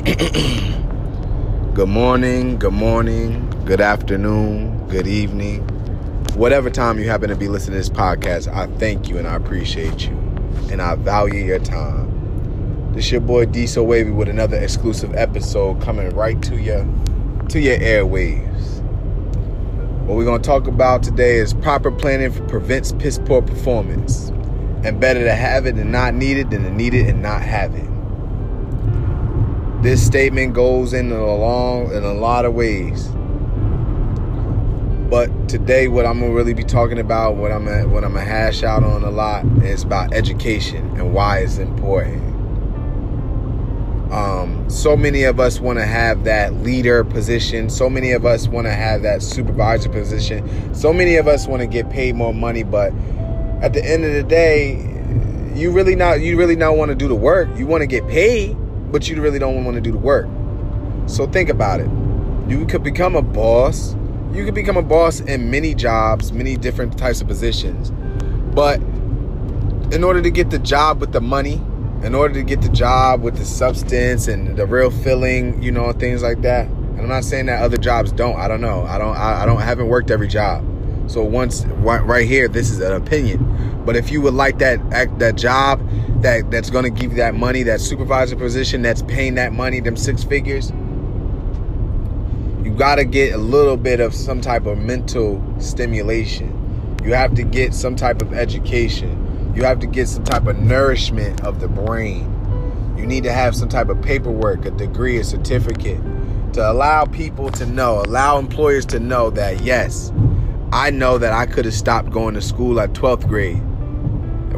good morning, good morning, good afternoon, good evening. Whatever time you happen to be listening to this podcast, I thank you and I appreciate you. And I value your time. This your boy D So Wavy with another exclusive episode coming right to your to your airwaves. What we're gonna talk about today is proper planning prevents piss poor performance. And better to have it and not need it than to need it and not have it. This statement goes in a long in a lot of ways. But today what I'm gonna really be talking about, what I'm what I'm gonna hash out on a lot is about education and why it's important. Um, so many of us want to have that leader position. So many of us want to have that supervisor position. So many of us want to get paid more money, but at the end of the day, you really not you really not want to do the work. You want to get paid, but you really don't want to do the work. So think about it. You could become a boss. You could become a boss in many jobs, many different types of positions. But in order to get the job with the money, in order to get the job with the substance and the real feeling, you know, things like that. And I'm not saying that other jobs don't. I don't know. I don't. I, I don't. I haven't worked every job. So once right here, this is an opinion. But if you would like that that job that that's going to give you that money, that supervisor position that's paying that money, them six figures, you got to get a little bit of some type of mental stimulation. You have to get some type of education. You have to get some type of nourishment of the brain. You need to have some type of paperwork, a degree, a certificate to allow people to know, allow employers to know that yes, I know that I could have stopped going to school at 12th grade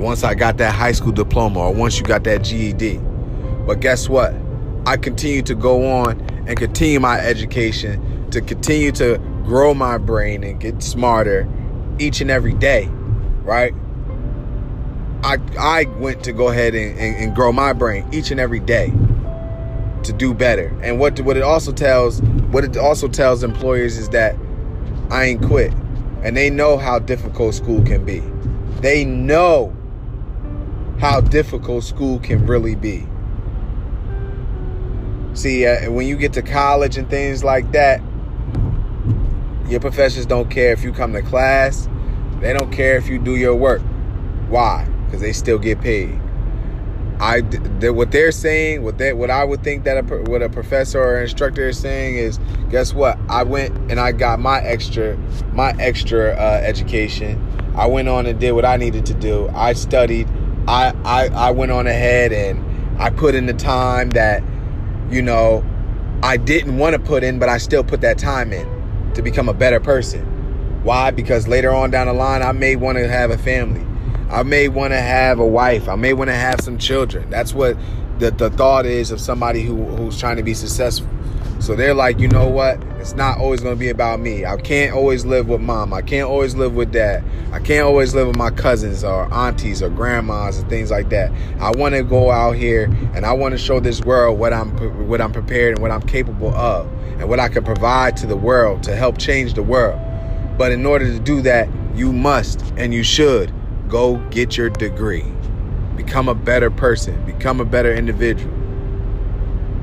once I got that high school diploma or once you got that GED. But guess what? I continue to go on and continue my education, to continue to grow my brain and get smarter each and every day, right? I, I went to go ahead and, and, and grow my brain each and every day to do better. And what what it also tells what it also tells employers is that I ain't quit. And they know how difficult school can be. They know how difficult school can really be. See, uh, when you get to college and things like that, your professors don't care if you come to class. They don't care if you do your work. Why? Because they still get paid. I what they're saying, what they what I would think that a, what a professor or instructor is saying is, guess what? I went and I got my extra my extra uh, education. I went on and did what I needed to do. I studied I, I I went on ahead and I put in the time that, you know, I didn't want to put in, but I still put that time in to become a better person. Why? Because later on down the line, I may want to have a family. I may want to have a wife. I may want to have some children. That's what the, the thought is of somebody who, who's trying to be successful. So they're like, you know what? It's not always going to be about me. I can't always live with mom. I can't always live with dad. I can't always live with my cousins or aunties or grandmas and things like that. I want to go out here and I want to show this world what I'm what I'm prepared and what I'm capable of and what I can provide to the world to help change the world. But in order to do that, you must and you should go get your degree. Become a better person, become a better individual.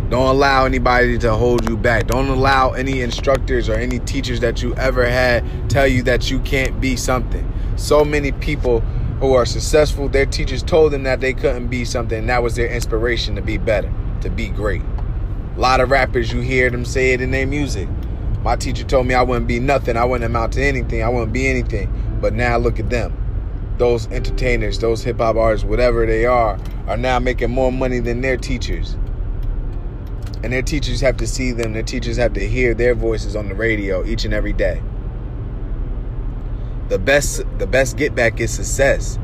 Don't allow anybody to hold you back. Don't allow any instructors or any teachers that you ever had tell you that you can't be something. So many people who are successful, their teachers told them that they couldn't be something. That was their inspiration to be better, to be great. A lot of rappers, you hear them say it in their music. My teacher told me I wouldn't be nothing. I wouldn't amount to anything. I wouldn't be anything. But now look at them. Those entertainers, those hip hop artists, whatever they are, are now making more money than their teachers and their teachers have to see them. Their teachers have to hear their voices on the radio each and every day. The best the best get back is success.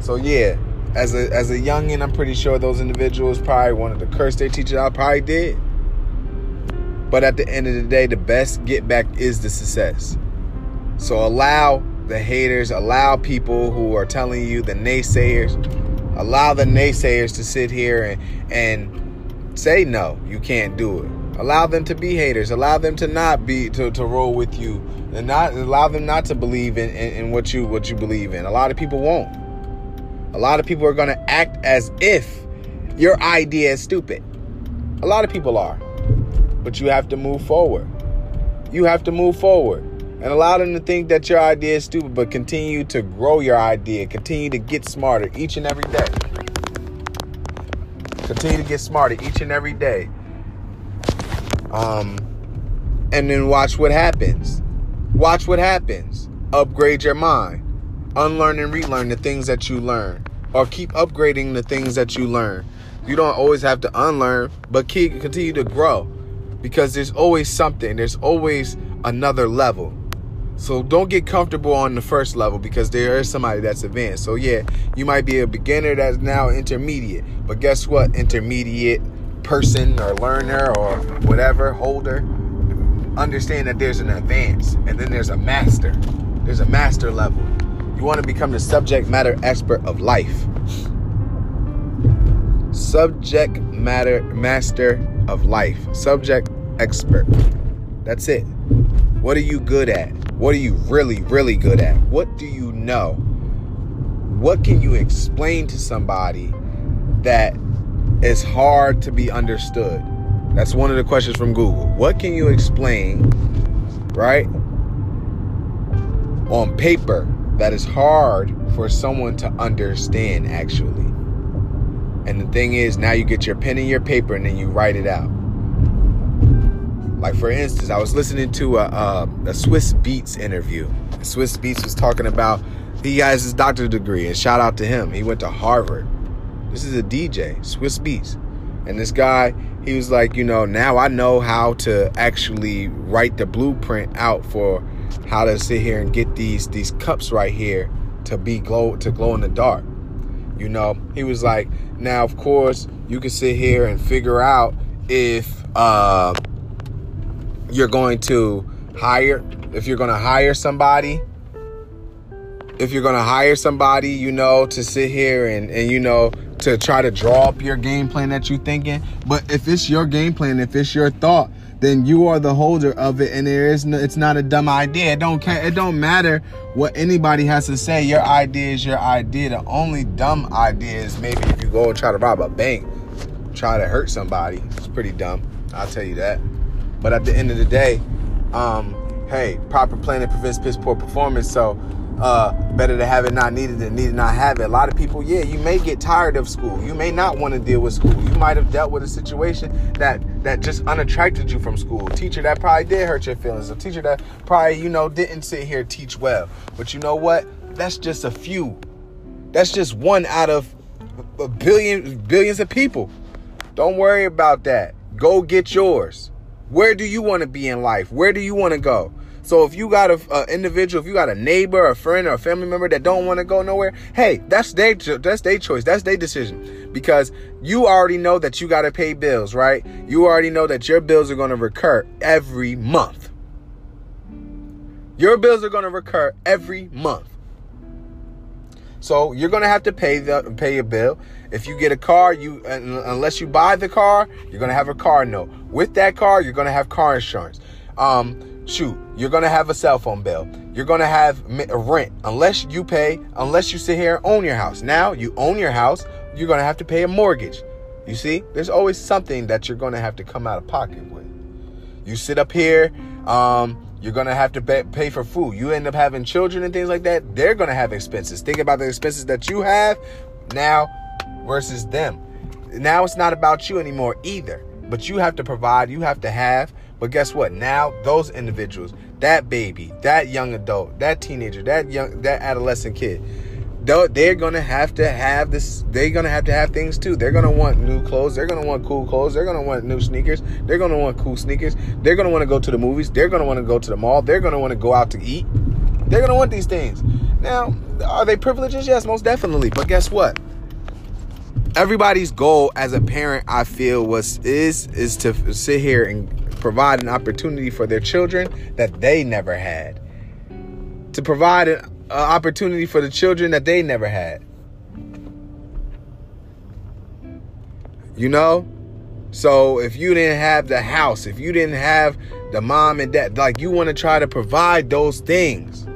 So yeah as a as a youngin i'm pretty sure those individuals probably wanted to curse their teacher i probably did. But at the end of the day the best get back is the success. So allow the haters allow people who are telling you the naysayers allow the naysayers to sit here and and say no, you can't do it. Allow them to be haters. Allow them to not be to, to roll with you, and not allow them not to believe in, in, in what you what you believe in. A lot of people won't. A lot of people are going to act as if your idea is stupid. A lot of people are. But you have to move forward. You have to move forward and allow them to think that your idea is stupid, but continue to grow your idea. Continue to get smarter each and every day. Continue to get smarter each and every day. Um, and then watch what happens. Watch what happens. Upgrade your mind. Unlearn and relearn the things that you learn, or keep upgrading the things that you learn. You don't always have to unlearn, but keep continue to grow because there's always something. There's always another level. So don't get comfortable on the first level because there is somebody that's advanced. So yeah, you might be a beginner that's now intermediate. But guess what? Intermediate person or learner or whatever holder understand that there's an advance and then there's a master. There's a master level. You want to become the subject matter expert of life. Subject matter master of life. Subject expert. That's it. What are you good at? What are you really, really good at? What do you know? What can you explain to somebody that is hard to be understood? That's one of the questions from Google. What can you explain, right, on paper that is hard for someone to understand actually? And the thing is, now you get your pen and your paper and then you write it out. Like for instance, I was listening to a, a, a Swizz Beatz interview. Swizz Beatz was talking about he has his doctorate degree, and shout out to him. He went to Harvard. This is a DJ, Swizz Beatz, and this guy, he was like, you know, now I know how to actually write the blueprint out for how to sit here and get these these cups right here to be glow to glow in the dark. You know, he was like, now of course you can sit here and figure out if uh you're going to hire, if you're going to hire somebody, if you're going to hire somebody, you know, to sit here and, and, you know, to try to draw up your game plan that you're thinking. But if it's your game plan, if it's your thought, then you are the holder of it and there is no, it's not a dumb idea. It don't care, it don't matter what anybody has to say. Your idea is your idea. The only dumb idea is maybe if you go and try to rob a bank, try to hurt somebody. It's pretty dumb. I'll tell you that. But at the end of the day, um, hey, proper planning prevents piss poor performance. So uh, better to have it not needed than need not have it. A lot of people, yeah, you may get tired of school. You may not want to deal with school. You might have dealt with a situation that that just unattracted you from school. Teacher that probably did hurt your feelings. A teacher that probably, you know, didn't sit here teach well. But you know what? That's just a few. That's just one out of a billion billions of people. Don't worry about that. Go get yours. Where do you want to be in life? Where do you want to go? So if you got a, individual, if you got a neighbor, a friend, or a family member that don't want to go nowhere, hey, that's their that's their choice. That's their decision because you already know that you got to pay bills, right? You already know that your bills are going to recur every month. Your bills are going to recur every month. So you're gonna have to pay the pay a bill. If you get a car, you unless you buy the car, you're gonna have a car note. With that car, you're gonna have car insurance. Um, shoot, you're gonna have a cell phone bill. You're gonna have rent unless you pay. Unless you sit here and own your house. Now you own your house, you're gonna have to pay a mortgage. You see, there's always something that you're gonna have to come out of pocket with. You sit up here. Um, you're gonna have to pay for food. You end up having children and things like that. They're gonna have expenses. Think about the expenses that you have now versus them. Now it's not about you anymore either. But you have to provide. You have to have. But guess what? Now those individuals, that baby, that young adult, that teenager, that young, that adolescent kid, they're gonna have to have this. They're gonna have to have things too. They're gonna want new clothes. They're gonna want cool clothes. They're gonna want new sneakers. They're gonna want cool sneakers. They're gonna want to go to the movies. They're gonna want to go to the mall. They're gonna want to go out to eat. They're gonna want these things. Now, are they privileges? Yes, most definitely. But guess what? Everybody's goal as a parent, I feel, was is is to sit here and provide an opportunity for their children that they never had. To provide an opportunity for the children that they never had. You know? So if you didn't have the house, if you didn't have the mom and dad, like you want to try to provide those things.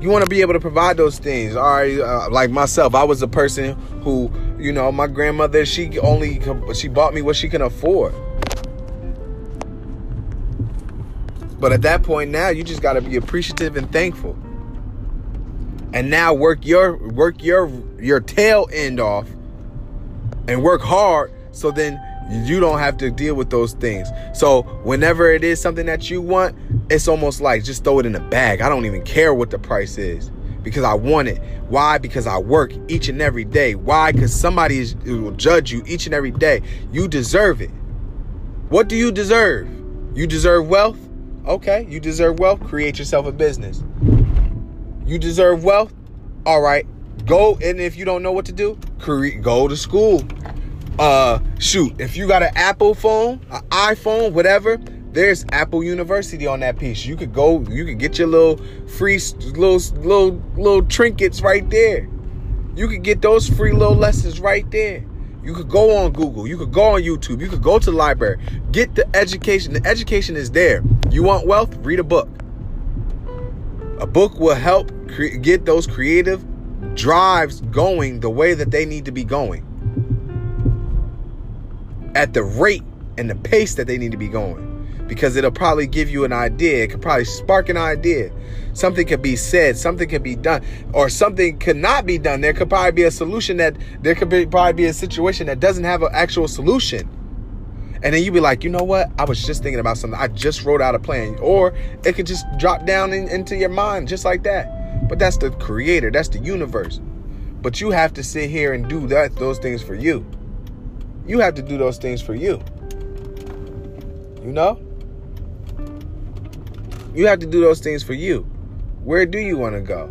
You want to be able to provide those things. All right, uh, like myself, I was a person who, you know, my grandmother, she only she bought me what she can afford. But at that point now, you just got to be appreciative and thankful. And now work your work your your tail end off and work hard so then you don't have to deal with those things. So whenever it is something that you want, it's almost like just throw it in a bag. I don't even care what the price is because I want it. Why? Because I work each and every day. Why? Because somebody is, will judge you each and every day. You deserve it. What do you deserve? You deserve wealth? Okay, you deserve wealth. Create yourself a business. You deserve wealth? All right. Go and if you don't know what to do, create, go to school uh shoot if you got an apple phone an iphone whatever there's apple university on that piece. You could go you could get your little free little little little trinkets right there. You could get those free little lessons right there. You could go on google you could go on youtube you could go to the library get the education the education is there. You want wealth? Read a book. A book will help cre- get those creative drives going the way that they need to be going. At the rate and the pace that they need to be going because it'll probably give you an idea. It could probably spark an idea. Something could be said, something could be done, or something could not be done. There could probably be a solution that there could be, probably be a situation that doesn't have an actual solution. And then you'd be like, you know what? I was just thinking about something. I just wrote out a plan. Or it could just drop down in, into your mind just like that. But that's the creator, that's the universe. But you have to sit here and do that those things for you. You have to do those things for you. You know? You have to do those things for you. Where do you want to go?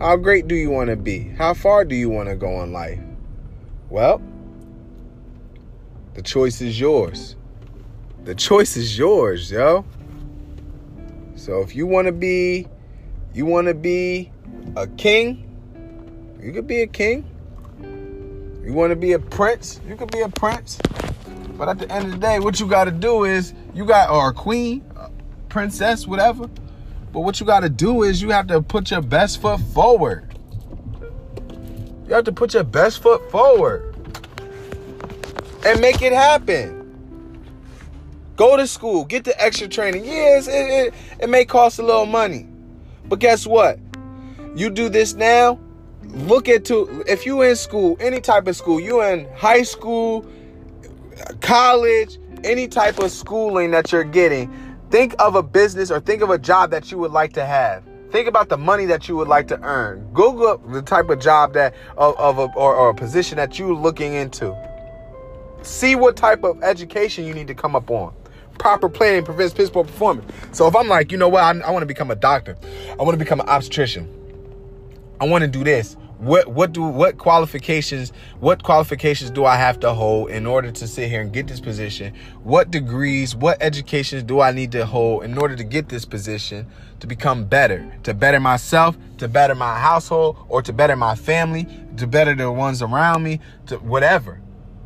How great do you want to be? How far do you want to go in life? Well, the choice is yours. The choice is yours, yo. So if you want to be you want to be a king, you could be a king. You want to be a prince? You could be a prince. But at the end of the day, what you got to do is you got or a queen, princess, whatever. But what you got to do is you have to put your best foot forward. You have to put your best foot forward and make it happen. Go to school, get the extra training. Yes, it, it, it may cost a little money. But guess what? You do this now, look at to if you in school, any type of school, you in high school, college, any type of schooling that you're getting, think of a business or think of a job that you would like to have. Think about the money that you would like to earn. Google the type of job that of, of a, or, or a position that you're looking into. See what type of education you need to come up on proper planning prevents piss poor performance. So if I'm like, you know what, I, I want to become a doctor, I want to become an obstetrician, I want to do this what what do what qualifications what qualifications do I have to hold in order to sit here and get this position? What degrees, what educations do I need to hold in order to get this position to become better, to better myself, to better my household or to better my family, to better the ones around me, to whatever.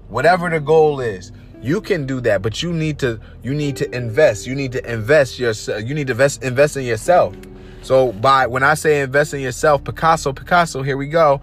Whatever the goal is, you can do that, but you need to you need to invest. You need to invest yourself. You need to invest invest in yourself. So by when I say invest in yourself, Picasso, Picasso, here we go.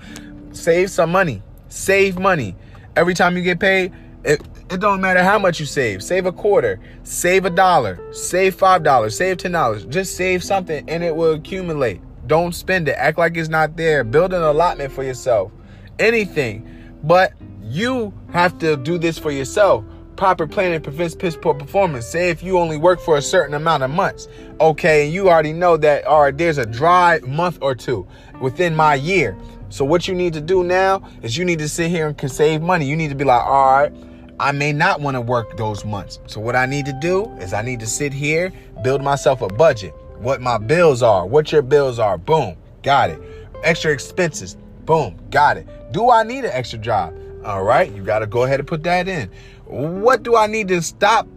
Save some money. Save money. Every time you get paid, it, it don't matter how much you save. Save a quarter, save a dollar, save five dollars, save ten dollars. Just save something and it will accumulate. Don't spend it. Act like it's not there. Build an allotment for yourself. Anything. But you have to do this for yourself. Proper planning prevents piss poor performance. Say if you only work for a certain amount of months, okay, and you already know that, all right, there's a dry month or two within my year. So what you need to do now is you need to sit here and save money. You need to be like, all right, I may not want to work those months. So what I need to do is I need to sit here, build myself a budget. What my bills are, what your bills are. Boom, got it. Extra expenses. Boom, got it. Do I need an extra job? All right, you got to go ahead and put that in. What do I need to stop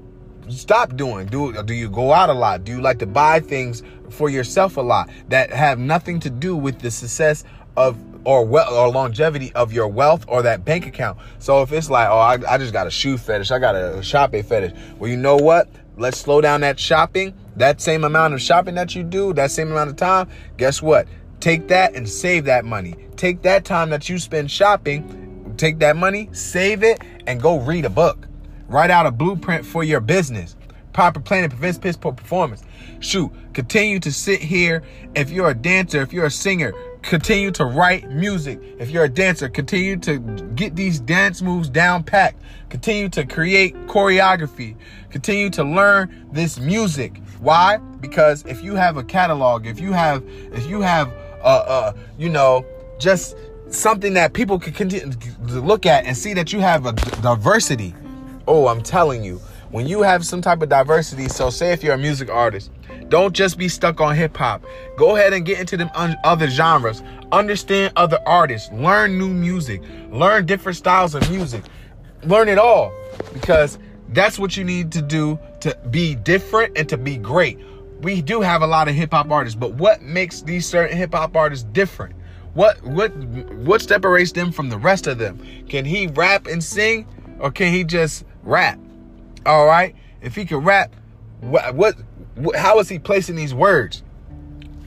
stop doing? Do do you go out a lot? Do you like to buy things for yourself a lot that have nothing to do with the success of or well or longevity of your wealth or that bank account? So if it's like, oh, I, I just got a shoe fetish, I got a shopping fetish. Well, you know what? Let's slow down that shopping. That same amount of shopping that you do, that same amount of time. Guess what? Take that and save that money. Take that time that you spend shopping, take that money, save it, and go read a book. Write out a blueprint for your business. Proper planning prevents piss poor performance. Shoot, continue to sit here. If you're a dancer, if you're a singer, continue to write music. If you're a dancer, continue to get these dance moves down packed. Continue to create choreography. Continue to learn this music. Why? Because if you have a catalog, if you have, if you have, uh, uh, you know, just something that people can continue to look at and see that you have a diversity. Oh, I'm telling you, when you have some type of diversity, so say if you're a music artist, don't just be stuck on hip hop. Go ahead and get into them un- other genres. Understand other artists. Learn new music. Learn different styles of music. Learn it all because that's what you need to do to be different and to be great. We do have a lot of hip hop artists, but what makes these certain hip hop artists different? What what what separates them from the rest of them? Can he rap and sing or can he just rap? All right? If he can rap, what what how is he placing these words?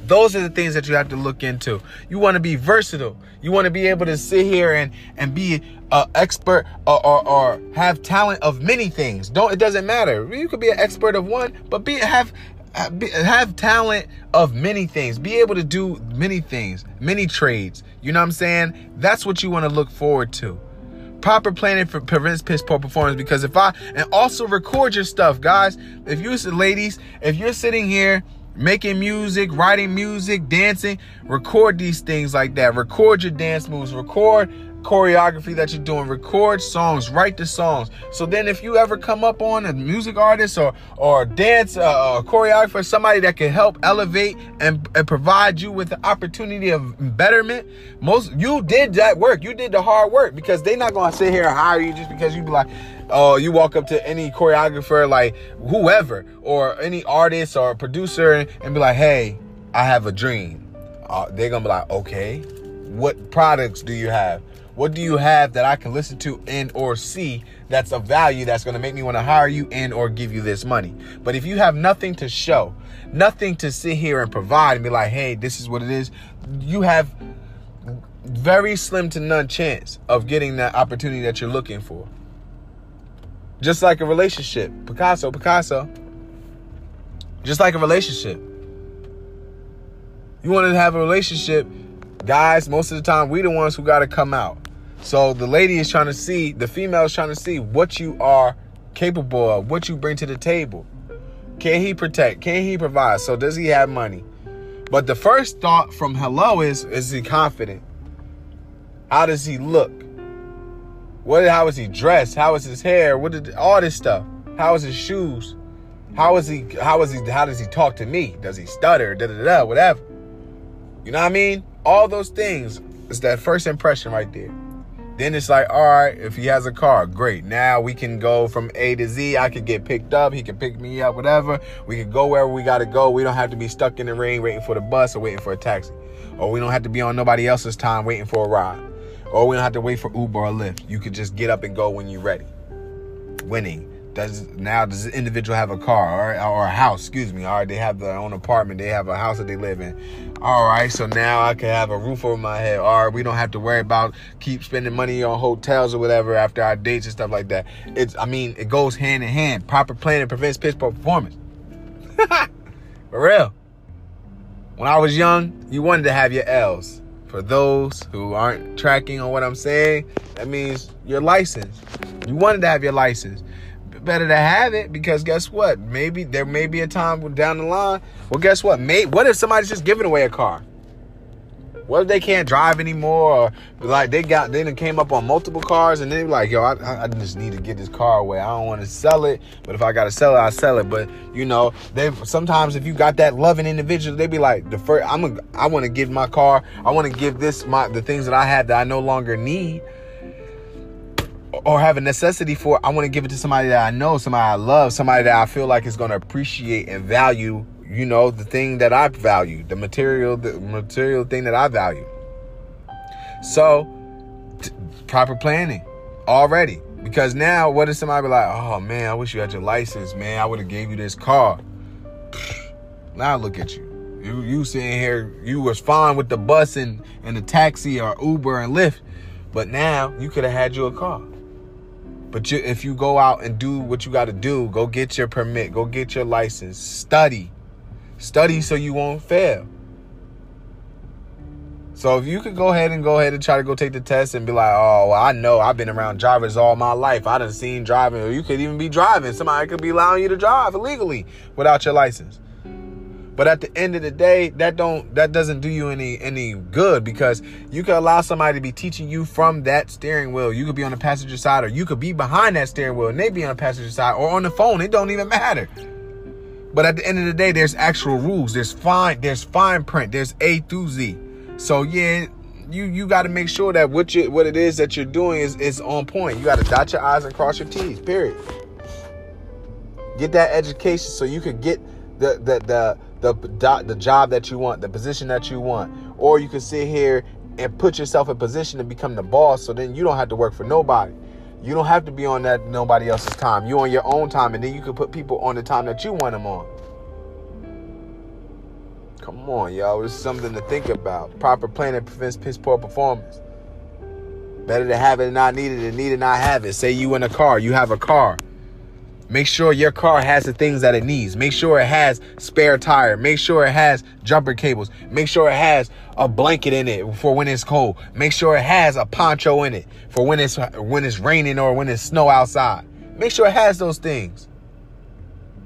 Those are the things that you have to look into. You want to be versatile. You want to be able to sit here and and be an expert or, or, or have talent of many things. Don't it doesn't matter. You could be an expert of one, but be have Uh, have talent of many things. Be able to do many things, many trades. You know what I'm saying? That's what you want to look forward to. Proper planning for prevents piss poor performance because if I and also record your stuff, guys. If you ladies, if you're sitting here making music, writing music, dancing, record these things like that. Record your dance moves, record choreography that you're doing, record songs, write the songs. So then if you ever come up on a music artist or or dance uh, a choreographer, somebody that can help elevate and, and provide you with the opportunity of betterment, most you did that work. You did the hard work because they're not gonna sit here and hire you just because you be like, oh, you walk up to any choreographer like whoever or any artist or producer and, and be like, hey, I have a dream. Uh, they're gonna be like, okay, what products do you have? What do you have that I can listen to and or see that's of value that's going to make me want to hire you and or give you this money? But if you have nothing to show, nothing to sit here and provide and be like, "Hey, this is what it is." You have very slim to none chance of getting that opportunity that you're looking for. Just like a relationship. Picasso, Picasso. Just like a relationship. You want to have a relationship, guys, most of the time we the ones who got to come out. So the lady is trying to see, the female is trying to see what you are capable of, what you bring to the table. Can he protect? Can he provide? So does he have money? But the first thought from hello is is he confident? How does he look? What how is he dressed? How is his hair? What did all this stuff? How is his shoes? How is he how is he how does he talk to me? Does he stutter? Da da da whatever. You know what I mean? All those things is that first impression right there. Then it's like, all right, if he has a car, great. Now we can go from A to Z. I could get picked up. He can pick me up, whatever. We can go wherever we got to go. We don't have to be stuck in the rain waiting for the bus or waiting for a taxi. Or we don't have to be on nobody else's time waiting for a ride. Or we don't have to wait for Uber or Lyft. You could just get up and go when you're ready. Winning. Does now does the individual have a car or, or a house? Excuse me. All right, they have their own apartment. They have a house that they live in. All right, so now I can have a roof over my head. All right, we don't have to worry about keep spending money on hotels or whatever after our dates and stuff like that. It's I mean it goes hand in hand. Proper planning prevents pitch performance. For real. When I was young, you wanted to have your L's. For those who aren't tracking on what I'm saying, that means your license. You wanted to have your license better to have it because guess what? Maybe there may be a time down the line. Well, guess what? May what if somebody's just giving away a car? What if they can't drive anymore? Or like they got they came up on multiple cars and they're like, yo, I, I just need to get this car away. I don't want to sell it, but if I gotta sell it, I sell it. But you know, they sometimes if you got that loving individual, they be like, the first I'm a, I want to give my car, I want to give this my the things that I have that I no longer need or have a necessity for I want to give it to somebody that I know, somebody I love, somebody that I feel like is going to appreciate and value, you know, the thing that I value, the material, the material thing that I value. So, t- proper planning already. Because now, what if somebody be like, oh man, I wish you had your license, man. I would have gave you this car. Now look at you. You you sitting here, you was fine with the bus and, and the taxi or Uber and Lyft, but now you could have had you a car. But you, if you go out and do what you got to do, go get your permit, go get your license, study, study so you won't fail. So if you could go ahead and go ahead and try to go take the test and be like, oh, well, I know I've been around drivers all my life. I done seen driving, or you could even be driving. Somebody could be allowing you to drive illegally without your license. But at the end of the day, that don't that doesn't do you any any good because you could allow somebody to be teaching you from that steering wheel. You could be on the passenger side, or you could be behind that steering wheel and they be on the passenger side, or on the phone. It don't even matter. But at the end of the day, there's actual rules. There's fine. There's fine print. There's A through Z. So yeah, you you got to make sure that what you what it is that you're doing is is on point. You got to dot your I's and cross your T's. Period. Get that education so you can get the the the the the job that you want, the position that you want, or you can sit here and put yourself in position to become the boss. So then you don't have to work for nobody. You don't have to be on that nobody else's time. You on your own time, and then you can put people on the time that you want them on. Come on, y'all. It's something to think about. Proper planning prevents piss poor performance. Better to have it and not need it than need it and not have it. Say you in a car, you have a car. Make sure your car has the things that it needs. Make sure it has spare tire. Make sure it has jumper cables. Make sure it has a blanket in it for when it's cold. Make sure it has a poncho in it for when it's when it's raining or when it's snow outside. Make sure it has those things.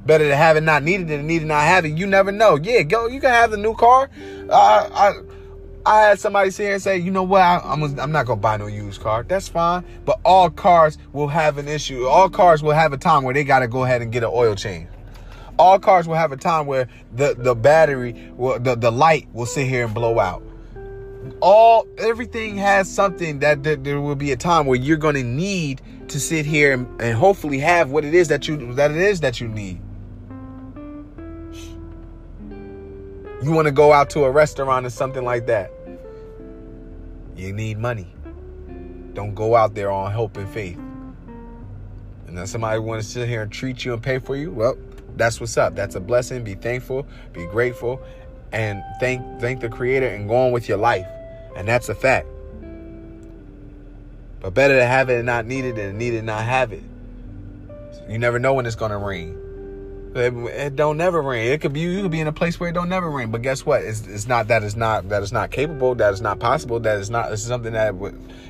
Better to have it not needed than needed not have it. You never know. Yeah, go. You can have the new car. Uh, I I had somebody sit here and say, you know what? I, am I'm not gonna buy no used car. That's fine. But all cars will have an issue. All cars will have a time where they gotta go ahead and get an oil change. All cars will have a time where the the battery, will, the the light will sit here and blow out. All everything has something that, that there will be a time where you're gonna need to sit here and, and hopefully have what it is that you that it is that you need. You want to go out to a restaurant or something like that. You need money. Don't go out there on hope and faith. And then somebody want to sit here and treat you and pay for you. Well, that's what's up. That's a blessing. Be thankful, be grateful, and thank thank the creator and go on with your life. And that's a fact. But better to have it and not need it than need it and not have it. You never know when it's gonna rain. It, it, don't never rain. It could be you could be in a place where it don't never rain. But guess what? It's, it's not that it's not that it's not capable. That it's not possible. That it's not. It's something that.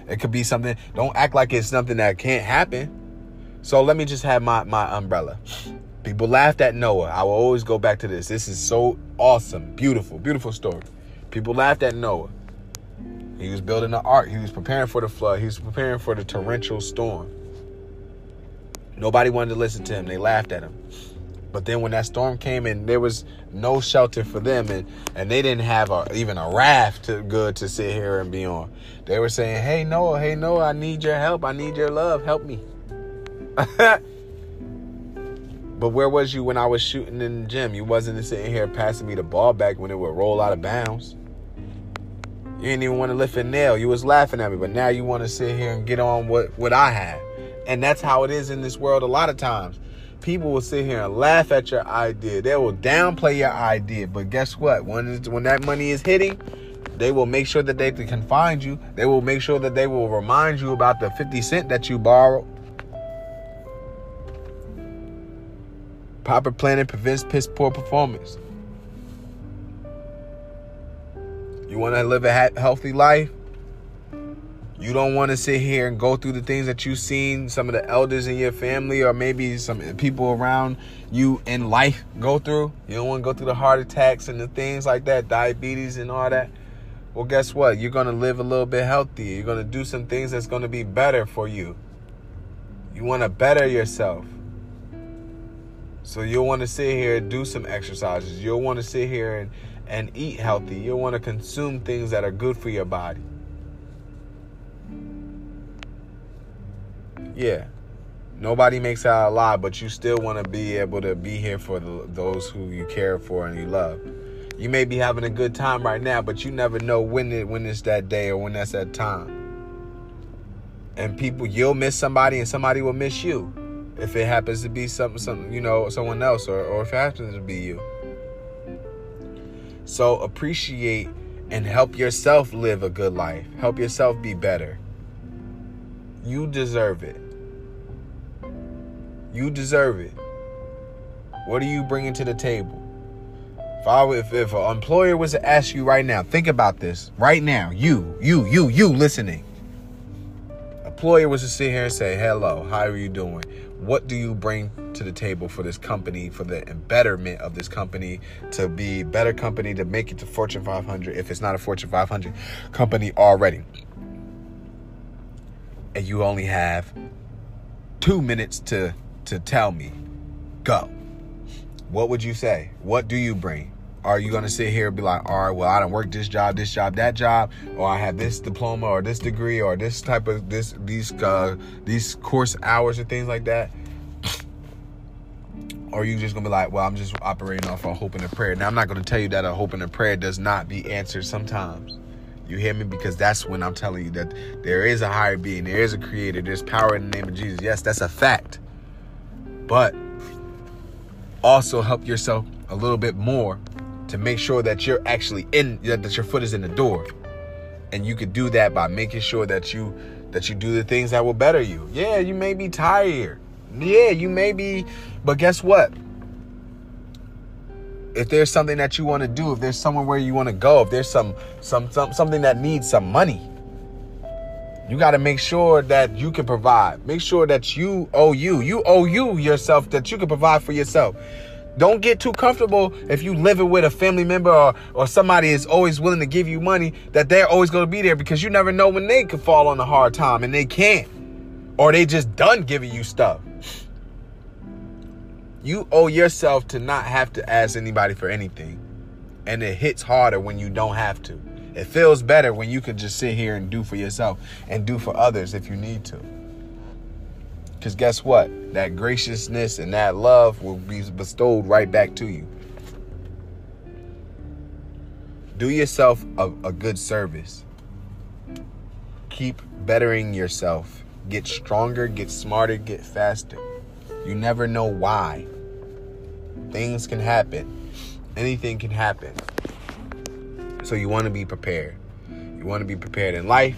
It could be something. Don't act like it's something that can't happen. So let me just have my my umbrella. People laughed at Noah. I will always go back to this. This is so awesome, beautiful, beautiful story. People laughed at Noah. He was building the ark. He was preparing for the flood. He was preparing for the torrential storm. Nobody wanted to listen to him. They laughed at him. But then when that storm came and there was no shelter for them and, and they didn't have a, even a raft to, good to sit here and be on. They were saying, hey, Noah, hey, Noah, I need your help. I need your love. Help me. but where was you when I was shooting in the gym? You wasn't sitting here passing me the ball back when it would roll out of bounds. You didn't even want to lift a nail. You was laughing at me, but now you want to sit here and get on what, what I have. And that's how it is in this world a lot of times people will sit here and laugh at your idea. They will downplay your idea. But guess what? When when that money is hitting, they will make sure that they can find you. They will make sure that they will remind you about the 50 cent that you borrowed. Proper planning prevents piss poor performance. You want to live a healthy life? You don't want to sit here and go through the things that you've seen some of the elders in your family or maybe some people around you in life go through. You don't want to go through the heart attacks and the things like that, diabetes and all that. Well, guess what? You're going to live a little bit healthier. You're going to do some things that's going to be better for you. You want to better yourself. So you'll want to sit here and do some exercises. You'll want to sit here and, and eat healthy. You'll want to consume things that are good for your body. Yeah, nobody makes out alive, but you still want to be able to be here for the, those who you care for and you love. You may be having a good time right now, but you never know when it when it's that day or when that's that time. And people, you'll miss somebody, and somebody will miss you if it happens to be something, something you know, someone else, or, or if it happens to be you. So appreciate and help yourself live a good life. Help yourself be better. You deserve it. You deserve it. What are you bringing to the table? If I if, if an employer was to ask you right now, think about this right now. You, you, you, you listening. Employer was to sit here and say, "Hello, how are you doing? What do you bring to the table for this company, for the betterment of this company, to be better company, to make it to Fortune 500? If it's not a Fortune 500 company already, and you only have two minutes to to tell me, go. What would you say? What do you bring? Are you gonna sit here and be like, all right, well, I don't work this job, this job, that job, or I have this diploma or this degree or this type of this these uh these course hours and things like that? Or are you just gonna be like, well, I'm just operating off a hope and a prayer. Now I'm not gonna tell you that a hope and a prayer does not be answered sometimes. You hear me? Because that's when I'm telling you that there is a higher being, there is a creator, there's power in the name of Jesus. Yes, that's a fact. But also help yourself a little bit more to make sure that you're actually in that your foot is in the door. And you could do that by making sure that you that you do the things that will better you. Yeah, you may be tired. Yeah, you may be, but guess what? if there's something that you want to do, if there's somewhere where you want to go, if there's some some, some something that needs some money, you got to make sure that you can provide. Make sure that you owe you. You owe you yourself that you can provide for yourself. Don't get too comfortable if you living with a family member or, or somebody is always willing to give you money that they're always going to be there because you never know when they could fall on a hard time and they can't. Or they just done giving you stuff. You owe yourself to not have to ask anybody for anything. And it hits harder when you don't have to. It feels better when you can just sit here and do for yourself and do for others if you need to. Because guess what? That graciousness and that love will be bestowed right back to you. Do yourself a, a good service. Keep bettering yourself. Get stronger, get smarter, get faster. You never know why. Things can happen. Anything can happen. So you want to be prepared. You want to be prepared in life.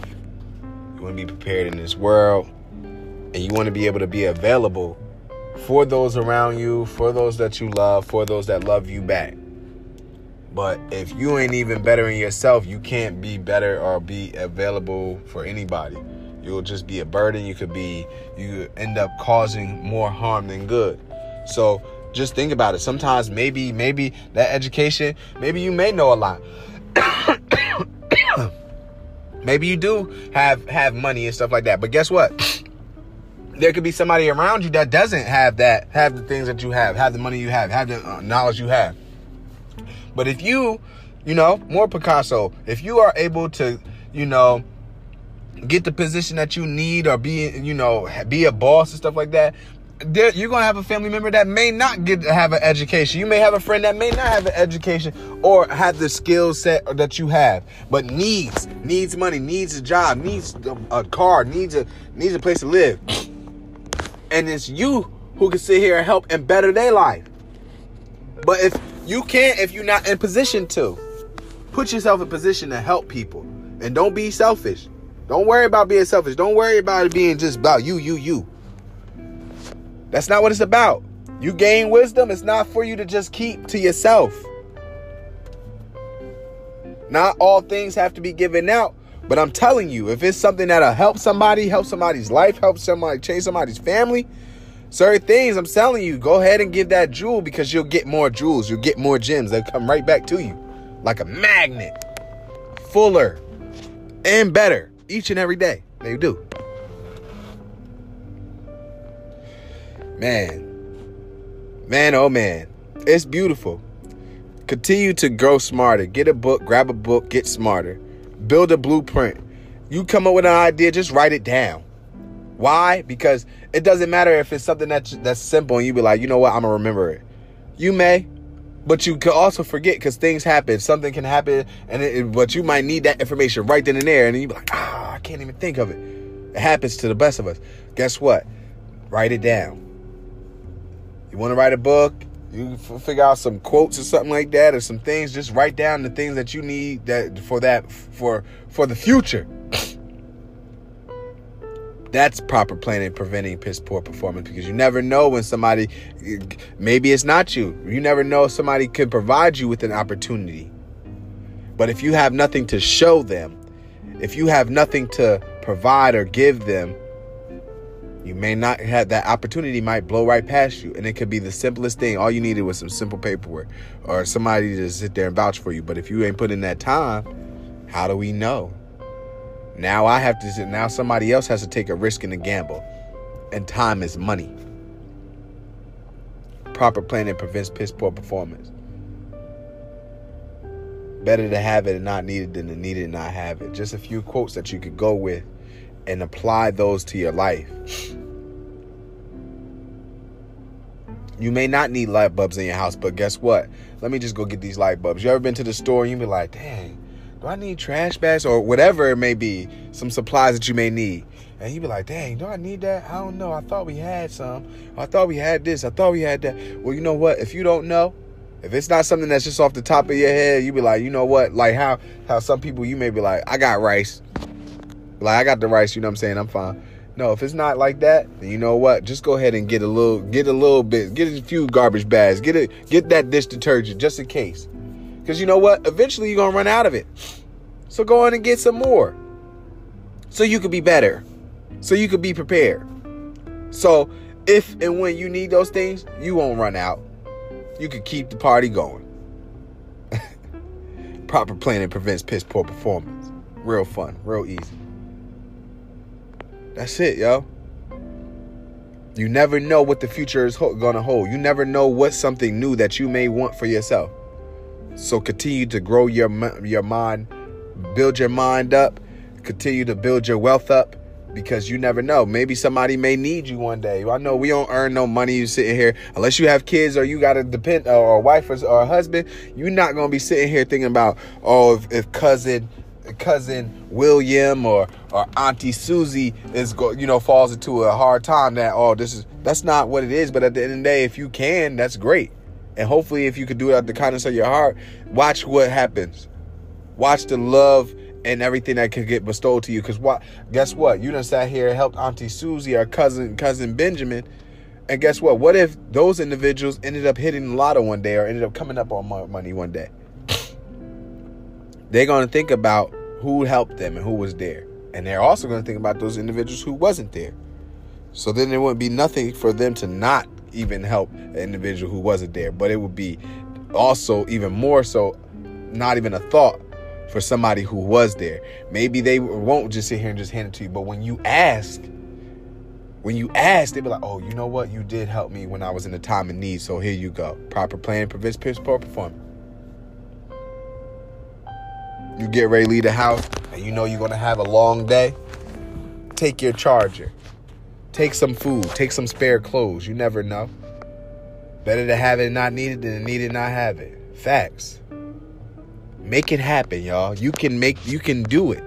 You want to be prepared in this world. And you want to be able to be available for those around you, for those that you love, for those that love you back. But if you ain't even bettering yourself, you can't be better or be available for anybody. You'll just be a burden. You could be, you end up causing more harm than good. So just think about it. Sometimes maybe maybe that education, maybe you may know a lot. maybe you do have have money and stuff like that. But guess what? There could be somebody around you that doesn't have that, have the things that you have, have the money you have, have the uh, knowledge you have. But if you, you know, more Picasso, if you are able to, you know, get the position that you need or be, you know, be a boss and stuff like that, there, you're gonna have a family member that may not get have an education. You may have a friend that may not have an education or have the skill set that you have, but needs needs money, needs a job, needs a, car, needs a needs a place to live, and it's you who can sit here and help and better their life. But if you can't, if you're not in position to, put yourself in position to help people, and don't be selfish. Don't worry about being selfish. Don't worry about it being just about you, you, you. That's not what it's about. You gain wisdom, it's not for you to just keep to yourself. Not all things have to be given out, but I'm telling you, if it's something that'll help somebody, help somebody's life, help somebody change somebody's family, certain things, I'm telling you, go ahead and give that jewel because you'll get more jewels, you'll get more gems. They'll come right back to you like a magnet, fuller and better each and every day. They do. Man, man, oh man, it's beautiful. Continue to grow smarter. Get a book, grab a book, get smarter. Build a blueprint. You come up with an idea, just write it down. Why? Because it doesn't matter if it's something that's that's simple and you be like, you know what, I'm gonna remember it. You may, but you could also forget because things happen. Something can happen, and it, but you might need that information right then and there, and you be like, ah, I can't even think of it. It happens to the best of us. Guess what? Write it down. You want to write a book? You figure out some quotes or something like that, or some things. Just write down the things that you need that for that for for the future. That's proper planning, preventing piss poor performance because you never know when somebody, maybe it's not you. You never know if somebody could provide you with an opportunity. But if you have nothing to show them, if you have nothing to provide or give them, you may not have that opportunity might blow right past you. And it could be the simplest thing. All you needed was some simple paperwork or somebody to sit there and vouch for you. But if you ain't put in that time, how do we know? Now I have to now somebody else has to take a risk and a gamble. And time is money. Proper planning prevents piss poor performance. Better to have it and not need it than to need it and not have it. Just a few quotes that you could go with and apply those to your life. You may not need light bulbs in your house, but guess what? Let me just go get these light bulbs. You ever been to the store and you be like, dang, do I need trash bags or whatever it may be, some supplies that you may need. And you be like, dang, do I need that? I don't know. I thought we had some. I thought we had this. I thought we had that. Well, you know what? If you don't know, if it's not something that's just off the top of your head, you be like, you know what? Like how how some people you may be like, I got rice. Like I got the rice, you know what I'm saying? I'm fine. No, if it's not like that, then you know what? Just go ahead and get a little get a little bit, get a few garbage bags, get it get that dish detergent just in case. Cause you know what? Eventually you're gonna run out of it. So go on and get some more. So you could be better. So you could be prepared. So if and when you need those things, you won't run out. You could keep the party going. Proper planning prevents piss poor performance. Real fun, real easy. That's it, yo. You never know what the future is ho- gonna hold. You never know what something new that you may want for yourself. So continue to grow your your mind, build your mind up, continue to build your wealth up because you never know. Maybe somebody may need you one day. I know we don't earn no money you sitting here unless you have kids or you got a depend or a wife or, or a husband. You're not gonna be sitting here thinking about oh if, if cousin cousin William or or Auntie Susie is go you know falls into a hard time that oh this is that's not what it is. But at the end of the day, if you can, that's great. And hopefully, if you could do it at the kindness of your heart, watch what happens. Watch the love and everything that could get bestowed to you. Because what? Guess what? You done sat here and helped Auntie Susie or cousin cousin Benjamin. And guess what? What if those individuals ended up hitting the lotto one day or ended up coming up on money one day? They're to think about who helped them and who was there. And they're also going to think about those individuals who wasn't there. So then there wouldn't be nothing for them to not even help an individual who wasn't there. But it would be also even more so not even a thought for somebody who was there. Maybe they won't just sit here and just hand it to you. But when you ask, when you ask, they'd be like, oh, you know what? You did help me when I was in a time of need. So here you go. Proper planning prevents poor performance. You get ready to leave the house and you know you're to have a long day. Take your charger. Take some food. Take some spare clothes. You never know. Better to have it and not need it than to need it and not have it. Facts. Make it happen, y'all. You can make you can do it.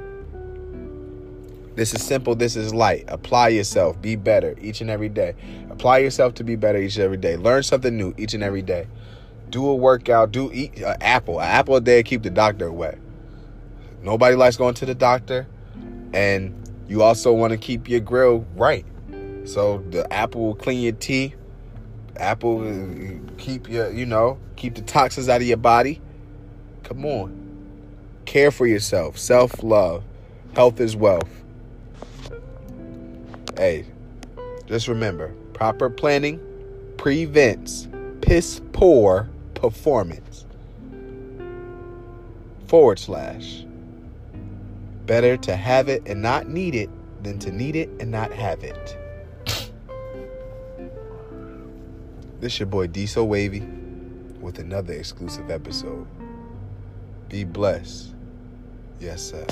This is simple, this is light. Apply yourself, be better each and every day. Apply yourself to be better each and every day. Learn something new each and every day. Do a workout, do eat an apple. An apple a day keep the doctor away. Nobody likes going to the doctor, and you also want to keep your grill right. So the apple will clean your teeth. Apple will keep your, you know, keep the toxins out of your body. Come on. Care for yourself. Self love. Health is wealth. Hey, just remember proper planning prevents piss poor performance. Forward slash. Better to have it and not need it than to need it and not have it. This your boy D So Wavy with another exclusive episode. Be blessed. Yes, sir.